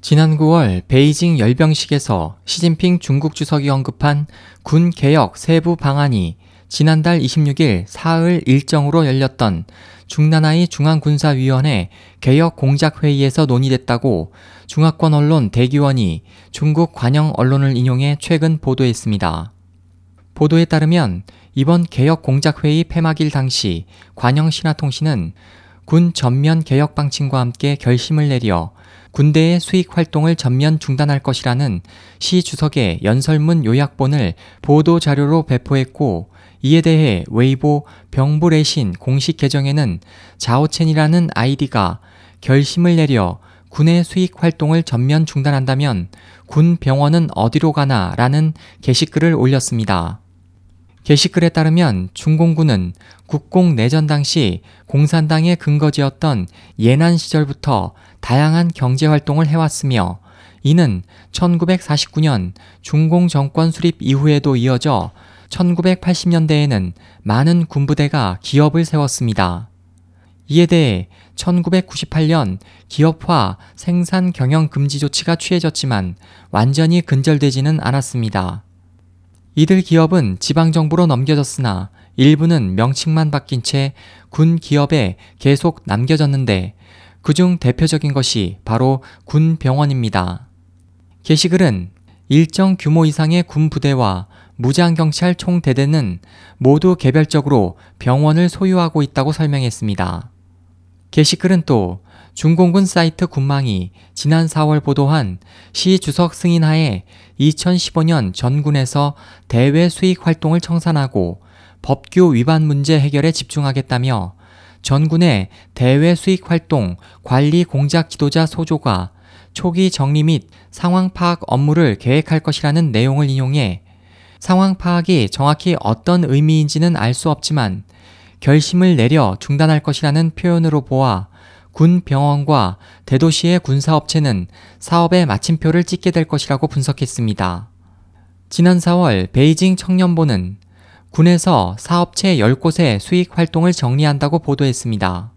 지난 9월 베이징 열병식에서 시진핑 중국 주석이 언급한 군 개혁 세부 방안이 지난달 26일 사흘 일정으로 열렸던 중나나이 중앙군사위원회 개혁 공작회의에서 논의됐다고 중화권 언론 대기원이 중국 관영 언론을 인용해 최근 보도했습니다. 보도에 따르면 이번 개혁 공작회의 폐막일 당시 관영 신화통신은 군 전면 개혁 방침과 함께 결심을 내려 군대의 수익 활동을 전면 중단할 것이라는 시 주석의 연설문 요약본을 보도 자료로 배포했고 이에 대해 웨이보 병부레신 공식 계정에는 자오첸이라는 아이디가 결심을 내려 군의 수익 활동을 전면 중단한다면 군 병원은 어디로 가나 라는 게시글을 올렸습니다. 게시글에 따르면 중공군은 국공 내전 당시 공산당의 근거지였던 예난 시절부터 다양한 경제 활동을 해왔으며 이는 1949년 중공 정권 수립 이후에도 이어져 1980년대에는 많은 군부대가 기업을 세웠습니다. 이에 대해 1998년 기업화 생산 경영 금지 조치가 취해졌지만 완전히 근절되지는 않았습니다. 이들 기업은 지방정부로 넘겨졌으나 일부는 명칭만 바뀐 채 군 기업에 계속 남겨졌는데 그중 대표적인 것이 바로 군 병원입니다. 게시글은 일정 규모 이상의 군 부대와 무장경찰 총대대는 모두 개별적으로 병원을 소유하고 있다고 설명했습니다. 게시글은 또 중공군 사이트 군망이 지난 4월 보도한 시 주석 승인하에 2015년 전군에서 대외 수익 활동을 청산하고 법규 위반 문제 해결에 집중하겠다며 전군의 대외 수익 활동 관리 공작 지도자 소조가 초기 정리 및 상황 파악 업무를 계획할 것이라는 내용을 인용해 상황 파악이 정확히 어떤 의미인지는 알 수 없지만 결심을 내려 중단할 것이라는 표현으로 보아 군 병원과 대도시의 군사업체는 사업의 마침표를 찍게 될 것이라고 분석했습니다. 지난 4월 베이징 청년보는 군에서 사업체 10곳의 수익 활동을 정리한다고 보도했습니다.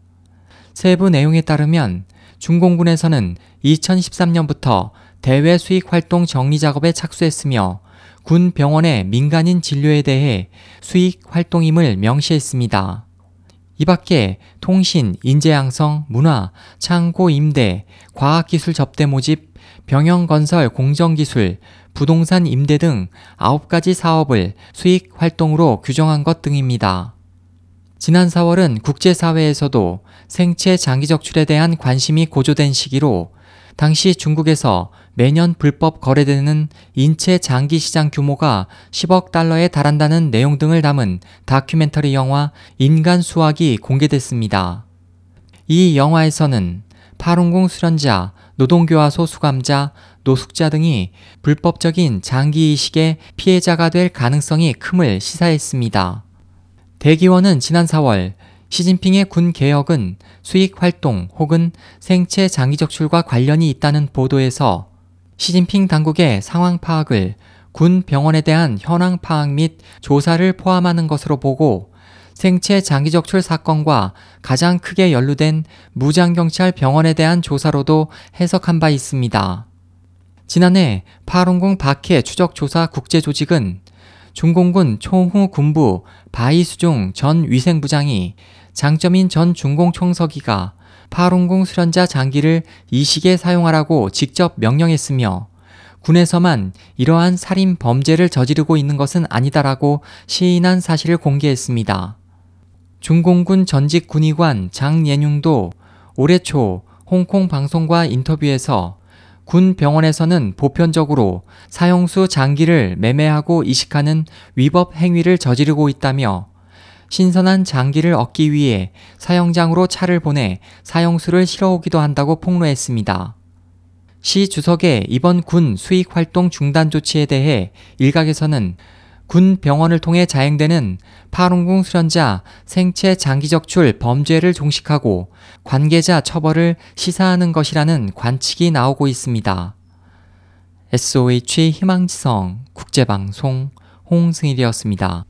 세부 내용에 따르면 중공군에서는 2013년부터 대외 수익 활동 정리 작업에 착수했으며 군 병원의 민간인 진료에 대해 수익 활동임을 명시했습니다. 이 밖에 통신, 인재양성, 문화, 창고 임대, 과학기술 접대 모집, 병영건설 공정기술, 부동산 임대 등 9가지 사업을 수익 활동으로 규정한 것 등입니다. 지난 4월은 국제사회에서도 생체 장기 적출에 대한 관심이 고조된 시기로 당시 중국에서 매년 불법 거래되는 인체 장기 시장 규모가 10억 달러에 달한다는 내용 등을 담은 다큐멘터리 영화 인간 수학이 공개됐습니다. 이 영화에서는 파룬궁 수련자, 노동교화소 수감자, 노숙자 등이 불법적인 장기 이식의 피해자가 될 가능성이 큼을 시사했습니다. 대기원은 지난 4월 시진핑의 군 개혁은 수익 활동 혹은 생체 장기 적출과 관련이 있다는 보도에서 시진핑 당국의 상황 파악을 군 병원에 대한 현황 파악 및 조사를 포함하는 것으로 보고 생체 장기 적출 사건과 가장 크게 연루된 무장경찰 병원에 대한 조사로도 해석한 바 있습니다. 지난해 파룬궁 박해 추적조사 국제조직은 중공군 총후 군부 바이수중 전 위생부장이 장점인 전 중공 총서기가 파룬궁 수련자 장기를 이식에 사용하라고 직접 명령했으며 군에서만 이러한 살인 범죄를 저지르고 있는 것은 아니다라고 시인한 사실을 공개했습니다. 중공군 전직 군의관 장예뇽도 올해 초 홍콩 방송과 인터뷰에서 군 병원에서는 보편적으로 사형수 장기를 매매하고 이식하는 위법 행위를 저지르고 있다며 신선한 장기를 얻기 위해 사형장으로 차를 보내 사형수를 실어오기도 한다고 폭로했습니다. 시 주석의 이번 군 수익 활동 중단 조치에 대해 일각에서는 군 병원을 통해 자행되는 파룬궁 수련자 생체 장기 적출 범죄를 종식하고 관계자 처벌을 시사하는 것이라는 관측이 나오고 있습니다. SOH 희망지성 국제방송 홍승일이었습니다.